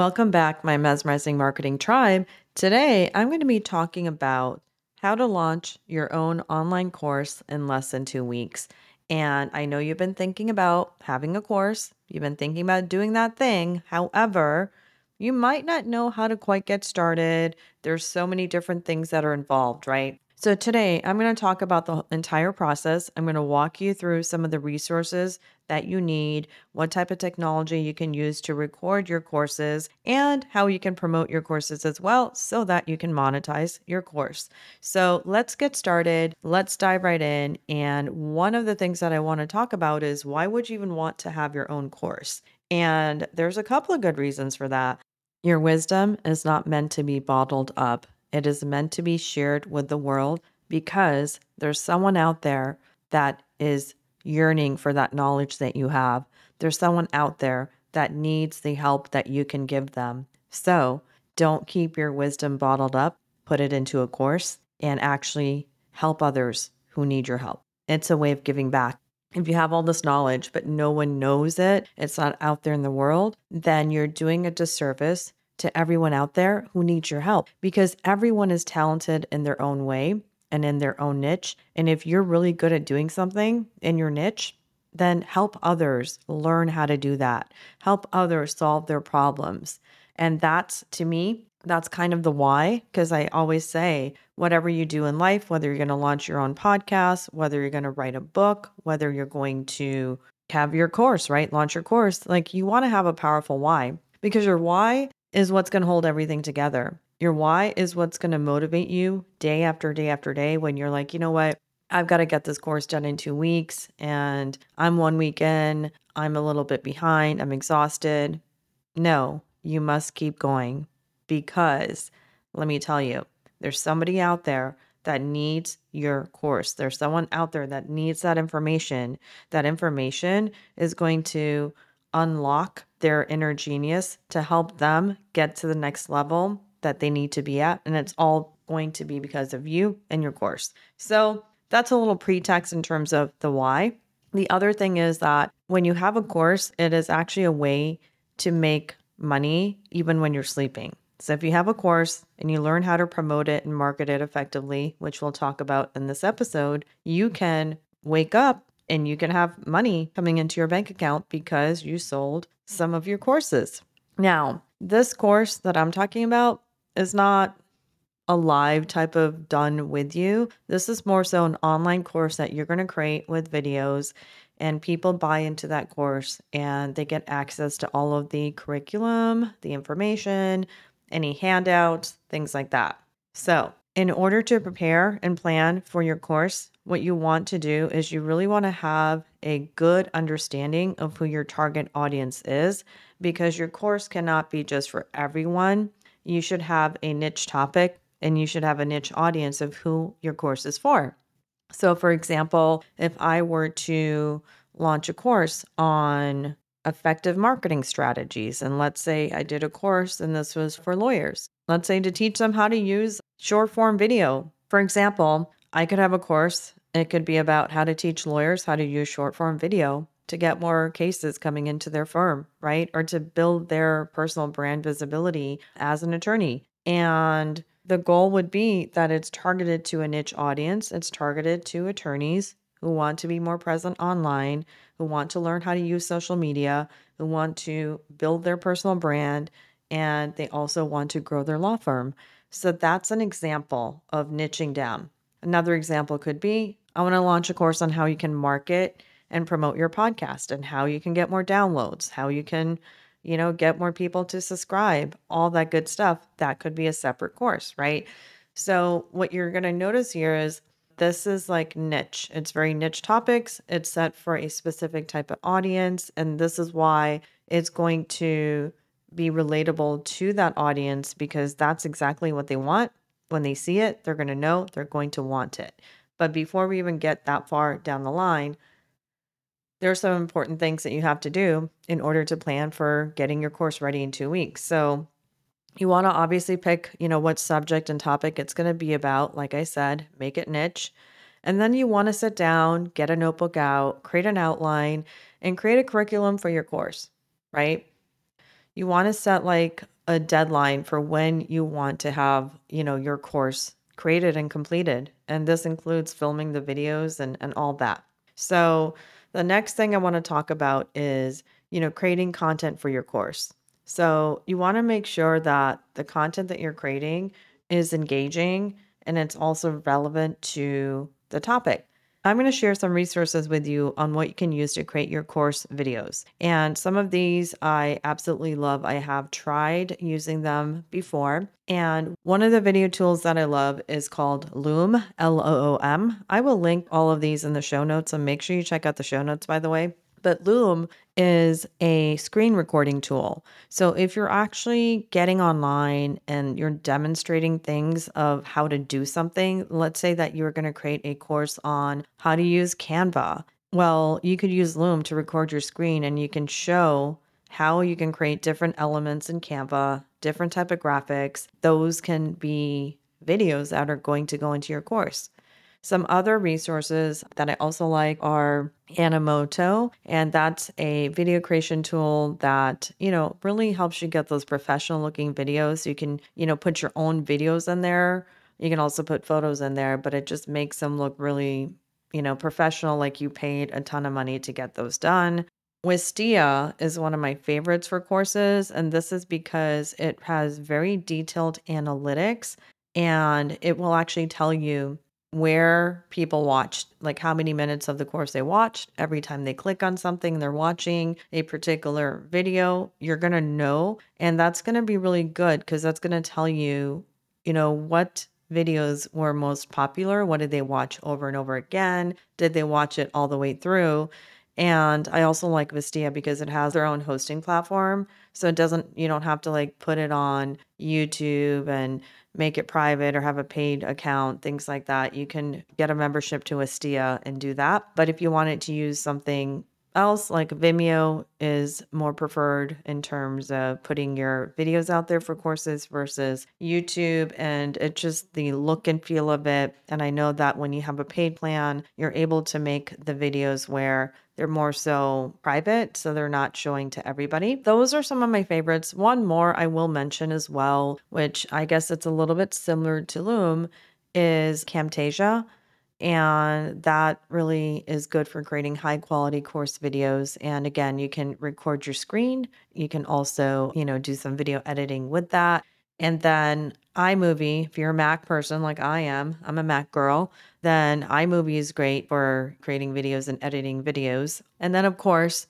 Welcome back, my mesmerizing marketing tribe. Today, I'm going to be talking about how to launch your own online course in less than two weeks. And I know you've been thinking about having a course, you've been thinking about doing that thing. However, you might not know how to quite get started. There's so many different things that are involved, right? So, today I'm going to talk about the entire process. I'm going to walk you through some of the resources that you need, what type of technology you can use to record your courses, and how you can promote your courses as well so that you can monetize your course. So, let's get started. Let's dive right in. And one of the things that I want to talk about is why would you even want to have your own course? And there's a couple of good reasons for that. Your wisdom is not meant to be bottled up. It is meant to be shared with the world because there's someone out there that is yearning for that knowledge that you have. There's someone out there that needs the help that you can give them. So don't keep your wisdom bottled up, put it into a course, and actually help others who need your help. It's a way of giving back. If you have all this knowledge, but no one knows it, it's not out there in the world, then you're doing a disservice to everyone out there who needs your help because everyone is talented in their own way and in their own niche. And if you're really good at doing something in your niche, then help others learn how to do that. Help others solve their problems. And that's to me, that's kind of the why, because I always say, whatever you do in life, whether you're going to launch your own podcast, whether you're going to write a book, whether you're going to have your course, right? Launch your course, like you want to have a powerful why because your why is what's going to hold everything together. Your why is what's going to motivate you day after day after day when you're like, you know what? I've got to get this course done in two weeks and I'm one week in. I'm a little bit behind. I'm exhausted. No, you must keep going because let me tell you, there's somebody out there that needs your course. There's someone out there that needs that information. That information is going to unlock their inner genius to help them get to the next level that they need to be at. And it's all going to be because of you and your course. So that's a little pretext in terms of the why. The other thing is that when you have a course, it is actually a way to make money even when you're sleeping. So if you have a course and you learn how to promote it and market it effectively, which we'll talk about in this episode, you can wake up and you can have money coming into your bank account because you sold some of your courses. Now, this course that I'm talking about is not a live type of done with you. This is more so an online course that you're going to create with videos, and people buy into that course and they get access to all of the curriculum, the information, any handouts, things like that. So, in order to prepare and plan for your course, what you want to do is you really want to have a good understanding of who your target audience is because your course cannot be just for everyone. You should have a niche topic and you should have a niche audience of who your course is for. So, for example, if I were to launch a course on effective marketing strategies, and let's say I did a course and this was for lawyers, let's say to teach them how to use short form video. For example, I could have a course, it could be about how to teach lawyers how to use short form video to get more cases coming into their firm, right? Or to build their personal brand visibility as an attorney. And the goal would be that it's targeted to a niche audience, it's targeted to attorneys who want to be more present online, who want to learn how to use social media, who want to build their personal brand, and they also want to grow their law firm. So that's an example of niching down. Another example could be I want to launch a course on how you can market and promote your podcast and how you can get more downloads, how you can, you know, get more people to subscribe, all that good stuff. That could be a separate course, right? So, what you're going to notice here is this is like niche. It's very niche topics. It's set for a specific type of audience. And this is why it's going to be relatable to that audience because that's exactly what they want. When they see it, they're going to know, they're going to want it. But before we even get that far down the line, there are some important things that you have to do in order to plan for getting your course ready in two weeks. So you want to obviously pick, you know, what subject and topic it's going to be about. Like I said, make it niche. And then you want to sit down, get a notebook out, create an outline, and create a curriculum for your course, right? You want to set like a deadline for when you want to have, you know, your course created and completed. And this includes filming the videos and, and all that. So the next thing I want to talk about is, you know, creating content for your course. So you want to make sure that the content that you're creating is engaging and it's also relevant to the topic. I'm going to share some resources with you on what you can use to create your course videos. And some of these I absolutely love. I have tried using them before. And one of the video tools that I love is called Loom, L O O M. I will link all of these in the show notes. And make sure you check out the show notes, by the way. But Loom is a screen recording tool. So if you're actually getting online and you're demonstrating things of how to do something, let's say that you're going to create a course on how to use Canva. Well, you could use Loom to record your screen and you can show how you can create different elements in Canva, different type of graphics. Those can be videos that are going to go into your course. Some other resources that I also like are Animoto, and that's a video creation tool that, you know, really helps you get those professional looking videos. You can, you know, put your own videos in there. You can also put photos in there, but it just makes them look really, you know, professional, like you paid a ton of money to get those done. Wistia is one of my favorites for courses, and this is because it has very detailed analytics and it will actually tell you where people watched, like how many minutes of the course they watched. Every time they click on something, they're watching a particular video, you're going to know. And that's going to be really good because that's going to tell you, you know, what videos were most popular. What did they watch over and over again? Did they watch it all the way through? And I also like Wistia because it has their own hosting platform. So it doesn't, you don't have to like put it on YouTube and make it private or have a paid account, things like that. You can get a membership to Wistia and do that. But if you wanted to use something else, like Vimeo is more preferred in terms of putting your videos out there for courses versus YouTube. And it's just the look and feel of it. And I know that when you have a paid plan, you're able to make the videos where they're more so private, so they're not showing to everybody. Those are some of my favorites. One more I will mention as well, which I guess it's a little bit similar to Loom, is Camtasia. And that really is good for creating high quality course videos. And again, you can record your screen. You can also, you know, do some video editing with that. And then iMovie, if you're a Mac person like I am, I'm a Mac girl, then iMovie is great for creating videos and editing videos. And then, of course,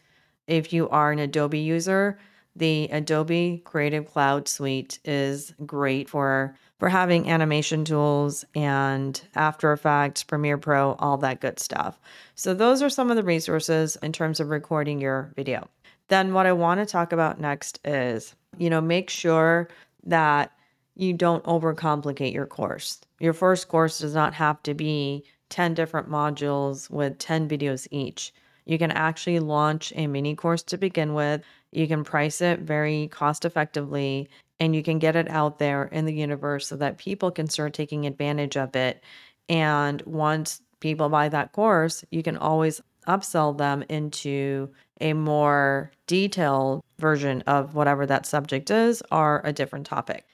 if you are an Adobe user, the Adobe Creative Cloud Suite is great for for having animation tools and After Effects, Premiere Pro, all that good stuff. So those are some of the resources in terms of recording your video. Then what I want to talk about next is, you know, make sure that you don't overcomplicate your course. Your first course does not have to be 10 different modules with 10 videos each. You can actually launch a mini course to begin with. You can price it very cost effectively and you can get it out there in the universe so that people can start taking advantage of it. And once people buy that course, you can always upsell them into a more detailed version of whatever that subject is or a different topic.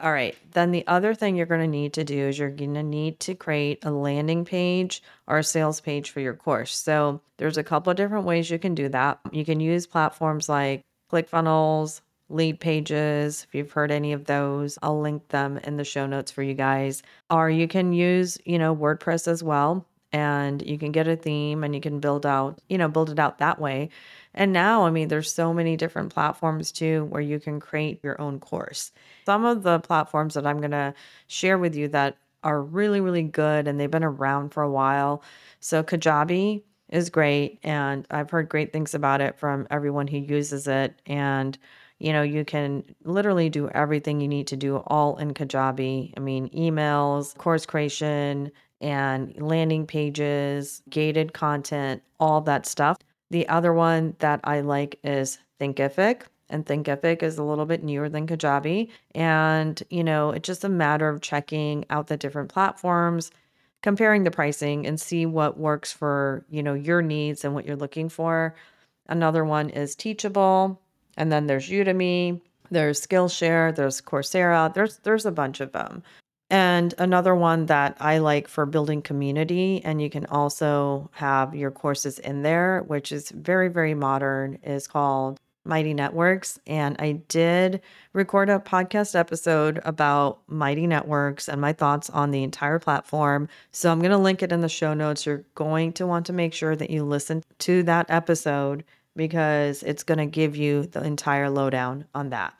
All right. Then the other thing you're going to need to do is you're going to need to create a landing page or a sales page for your course. So there's a couple of different ways you can do that. You can use platforms like ClickFunnels, Leadpages. If you've heard any of those, I'll link them in the show notes for you guys. Or you can use, you know, WordPress as well and you can get a theme and you can build out, you know, build it out that way. And now, I mean, there's so many different platforms too where you can create your own course. Some of the platforms that I'm going to share with you that are really, really good and they've been around for a while. So, Kajabi is great, and I've heard great things about it from everyone who uses it. And You know, you can literally do everything you need to do all in Kajabi. I mean, emails, course creation, and landing pages, gated content, all that stuff. The other one that I like is Thinkific. And Thinkific is a little bit newer than Kajabi. And, you know, it's just a matter of checking out the different platforms, comparing the pricing and see what works for, you know, your needs and what you're looking for. Another one is Teachable. And then there's Udemy, there's Skillshare, there's Coursera. There's there's a bunch of them. And another one that I like for building community, and you can also have your courses in there, which is very, very modern, is called Mighty Networks. And I did record a podcast episode about Mighty Networks and my thoughts on the entire platform. So I'm going to link it in the show notes. You're going to want to make sure that you listen to that episode because it's going to give you the entire lowdown on that.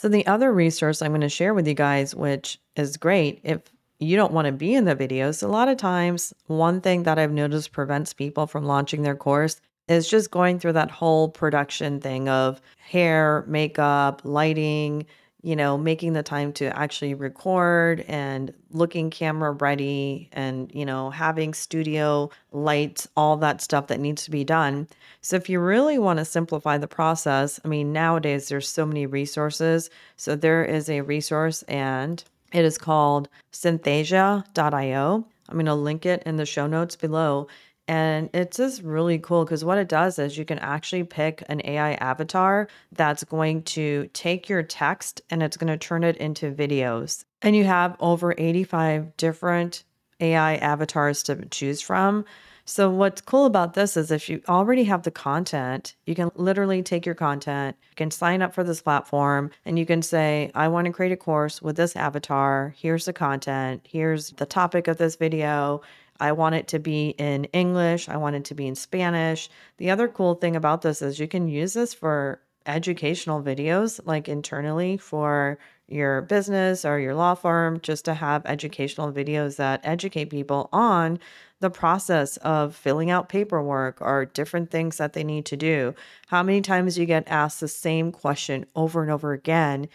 So, the other resource I'm going to share with you guys, which is great if you don't want to be in the videos, a lot of times, one thing that I've noticed prevents people from launching their course is just going through that whole production thing of hair, makeup, lighting, you know, making the time to actually record and looking camera ready and, you know, having studio lights, all that stuff that needs to be done. So if you really want to simplify the process, I mean, nowadays there's so many resources. So there is a resource and it is called synthesia.io. I'm going to link it in the show notes below. And it's just really cool because what it does is you can actually pick an AI avatar that's going to take your text and it's going to turn it into videos. And you have over 85 different AI avatars to choose from. So, what's cool about this is if you already have the content, you can literally take your content, you can sign up for this platform, and you can say, I want to create a course with this avatar. Here's the content. Here's the topic of this video I want it to be in English. I want it to be in Spanish. The other cool thing about this is you can use this for educational videos, like internally for your business or your law firm, just to have educational videos that educate people on the process of filling out paperwork or different things that they need to do. How many times you get asked the same question over and over again,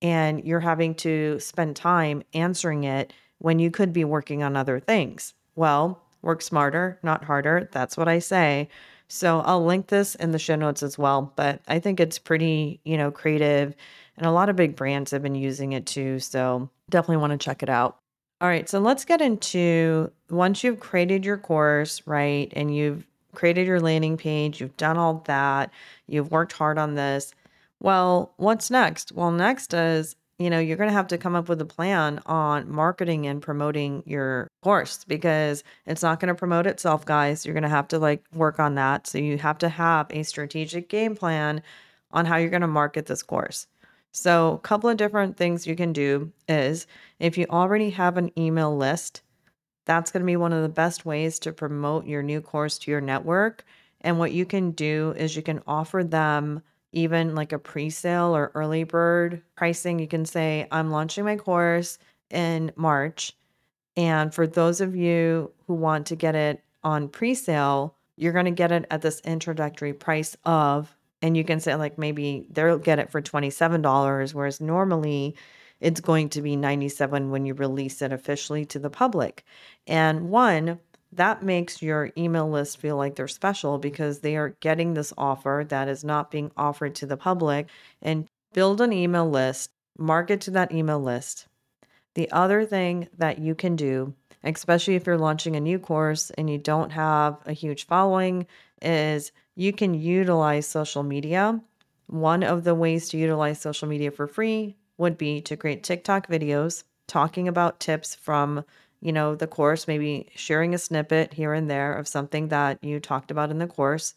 and you're having to spend time answering it when you could be working on other things. Well, work smarter, not harder. That's what I say. So I'll link this in the show notes as well. But I think it's pretty, you know, creative. And a lot of big brands have been using it too. So definitely want to check it out. All right. So let's get into once you've created your course, right? And you've created your landing page, you've done all that, you've worked hard on this. Well, what's next? Well, next is you know, you're going to have to come up with a plan on marketing and promoting your course because it's not going to promote itself, guys. You're going to have to like work on that. So you have to have a strategic game plan on how you're going to market this course. So, a couple of different things you can do is if you already have an email list, that's going to be one of the best ways to promote your new course to your network. And what you can do is you can offer them even like a pre-sale or early bird pricing. You can say, I'm launching my course in March. And for those of you who want to get it on pre-sale, you're going to get it at this introductory price of, and you can say like maybe they'll get it for $27, whereas normally it's going to be 97 when you release it officially to the public. And one, that makes your email list feel like they're special because they are getting this offer that is not being offered to the public and build an email list, market to that email list. The other thing that you can do, especially if you're launching a new course and you don't have a huge following, is you can utilize social media. One of the ways to utilize social media for free would be to create TikTok videos talking about tips from you know, the course, maybe sharing a snippet here and there of something that you talked about in the course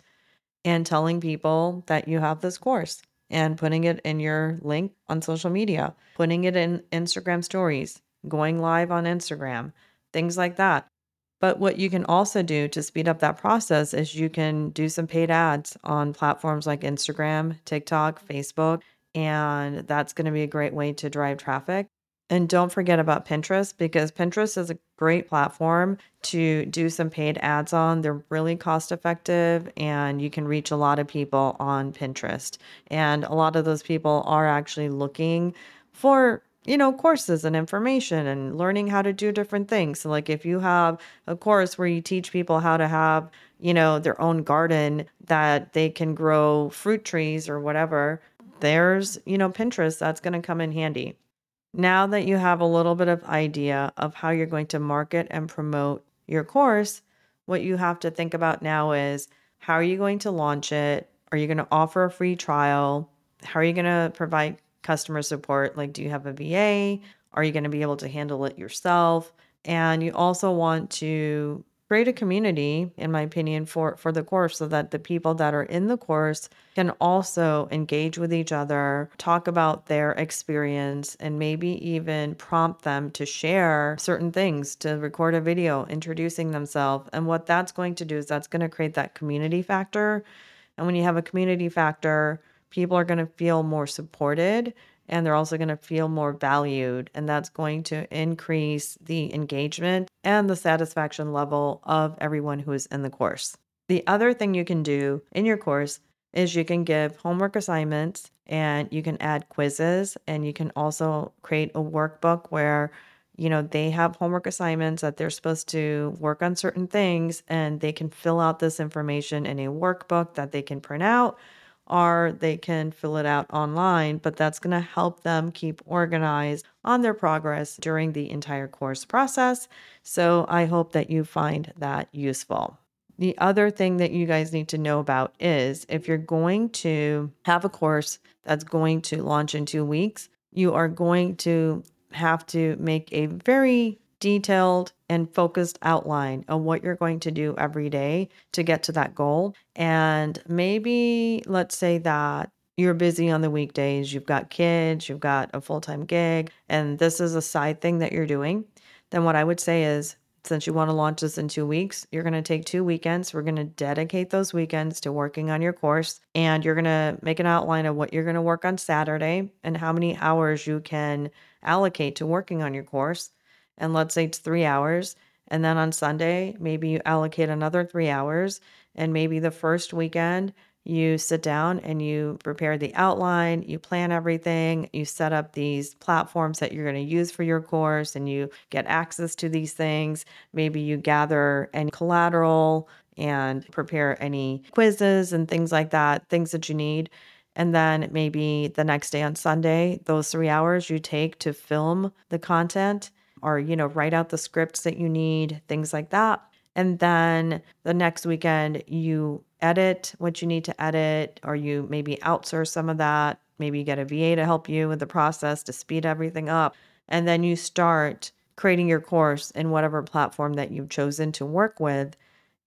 and telling people that you have this course and putting it in your link on social media, putting it in Instagram stories, going live on Instagram, things like that. But what you can also do to speed up that process is you can do some paid ads on platforms like Instagram, TikTok, Facebook, and that's going to be a great way to drive traffic And don't forget about Pinterest because Pinterest is a great platform to do some paid ads on. They're really cost effective and you can reach a lot of people on Pinterest. And a lot of those people are actually looking for you know, courses and information and learning how to do different things. So, like if you have a course where you teach people how to have, you know, their own garden that they can grow fruit trees or whatever, there's, you know, Pinterest that's going to come in handy. Now that you have a little bit of idea of how you're going to market and promote your course, what you have to think about now is how are you going to launch it? Are you going to offer a free trial? How are you going to provide customer support? Like, do you have a VA? Are you going to be able to handle it yourself? And you also want to create a community in my opinion for for the course so that the people that are in the course can also engage with each other talk about their experience and maybe even prompt them to share certain things to record a video introducing themselves. And what that's going to do is that's going to create that community factor. And when you have a community factor people are going to feel more supported and they're also going to feel more valued. And that's going to increase the engagement and the satisfaction level of everyone who is in the course. The other thing you can do in your course is you can give homework assignments and you can add quizzes and you can also create a workbook where you know they have homework assignments that they're supposed to work on certain things and they can fill out this information in a workbook that they can print out or they can fill it out online, but that's going to help them keep organized on their progress during the entire course process. So I hope that you find that useful. The other thing that you guys need to know about is if you're going to have a course that's going to launch in two weeks, you are going to have to make a very detailed and focused outline of what you're going to do every day to get to that goal. And maybe let's say that you're busy on the weekdays, you've got kids, you've got a full time gig, and this is a side thing that you're doing. Then what I would say is, since you want to launch this in two weeks, you're going to take two weekends. We're going to dedicate those weekends to working on your course. And you're going to make an outline of what you're going to work on Saturday and how many hours you can allocate to working on your course and let's say it's three hours. And then on Sunday, maybe you allocate another three hours. And maybe the first weekend, you sit down and you prepare the outline, you plan everything, you set up these platforms that you're going to use for your course, and you get access to these things. Maybe you gather any collateral and prepare any quizzes and things like that, things that you need. And then maybe the next day on Sunday, those three hours you take to film the content or, you know, write out the scripts that you need, things like that. And then the next weekend, you edit what you need to edit, or you maybe outsource some of that. Maybe you get a VA to help you with the process to speed everything up. And then you start creating your course in whatever platform that you've chosen to work with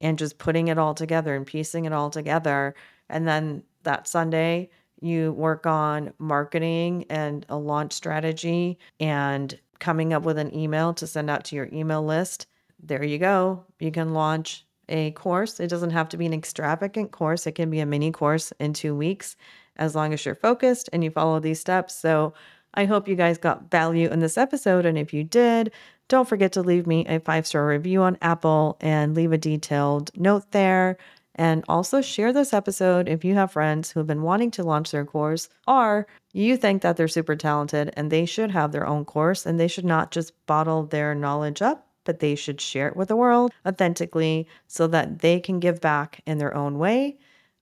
and just putting it all together and piecing it all together. And then that Sunday, you work on marketing and a launch strategy and coming up with an email to send out to your email list, there you go. You can launch a course. It doesn't have to be an extravagant course, it can be a mini course in two weeks as long as you're focused and you follow these steps. So, I hope you guys got value in this episode. And if you did, don't forget to leave me a five star review on Apple and leave a detailed note there. And also share this episode if you have friends who have been wanting to launch their course or you think that they're super talented and they should have their own course and they should not just bottle their knowledge up, but they should share it with the world authentically so that they can give back in their own way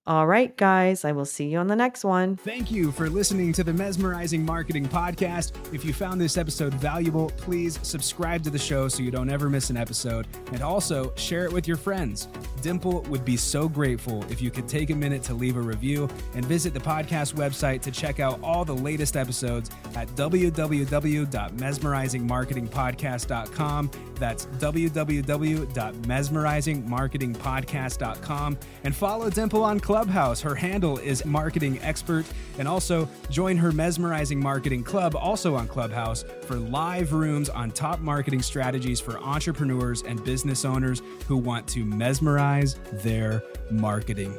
all right, guys, I will see you on the next one. Thank you for listening to the Mesmerizing Marketing Podcast. If you found this episode valuable, please subscribe to the show so you don't ever miss an episode. And also share it with your friends. Dimple would be so grateful if you could take a minute to leave a review and visit the podcast website to check out all the latest episodes at www.mesmerizingmarketingpodcast.com. That's www.mesmerizingmarketingpodcast.com. And follow Dimple on Clubhouse. Her handle is Marketing Expert. And also join her Mesmerizing Marketing Club, also on Clubhouse, for live rooms on top marketing strategies for entrepreneurs and business owners who want to mesmerize their marketing.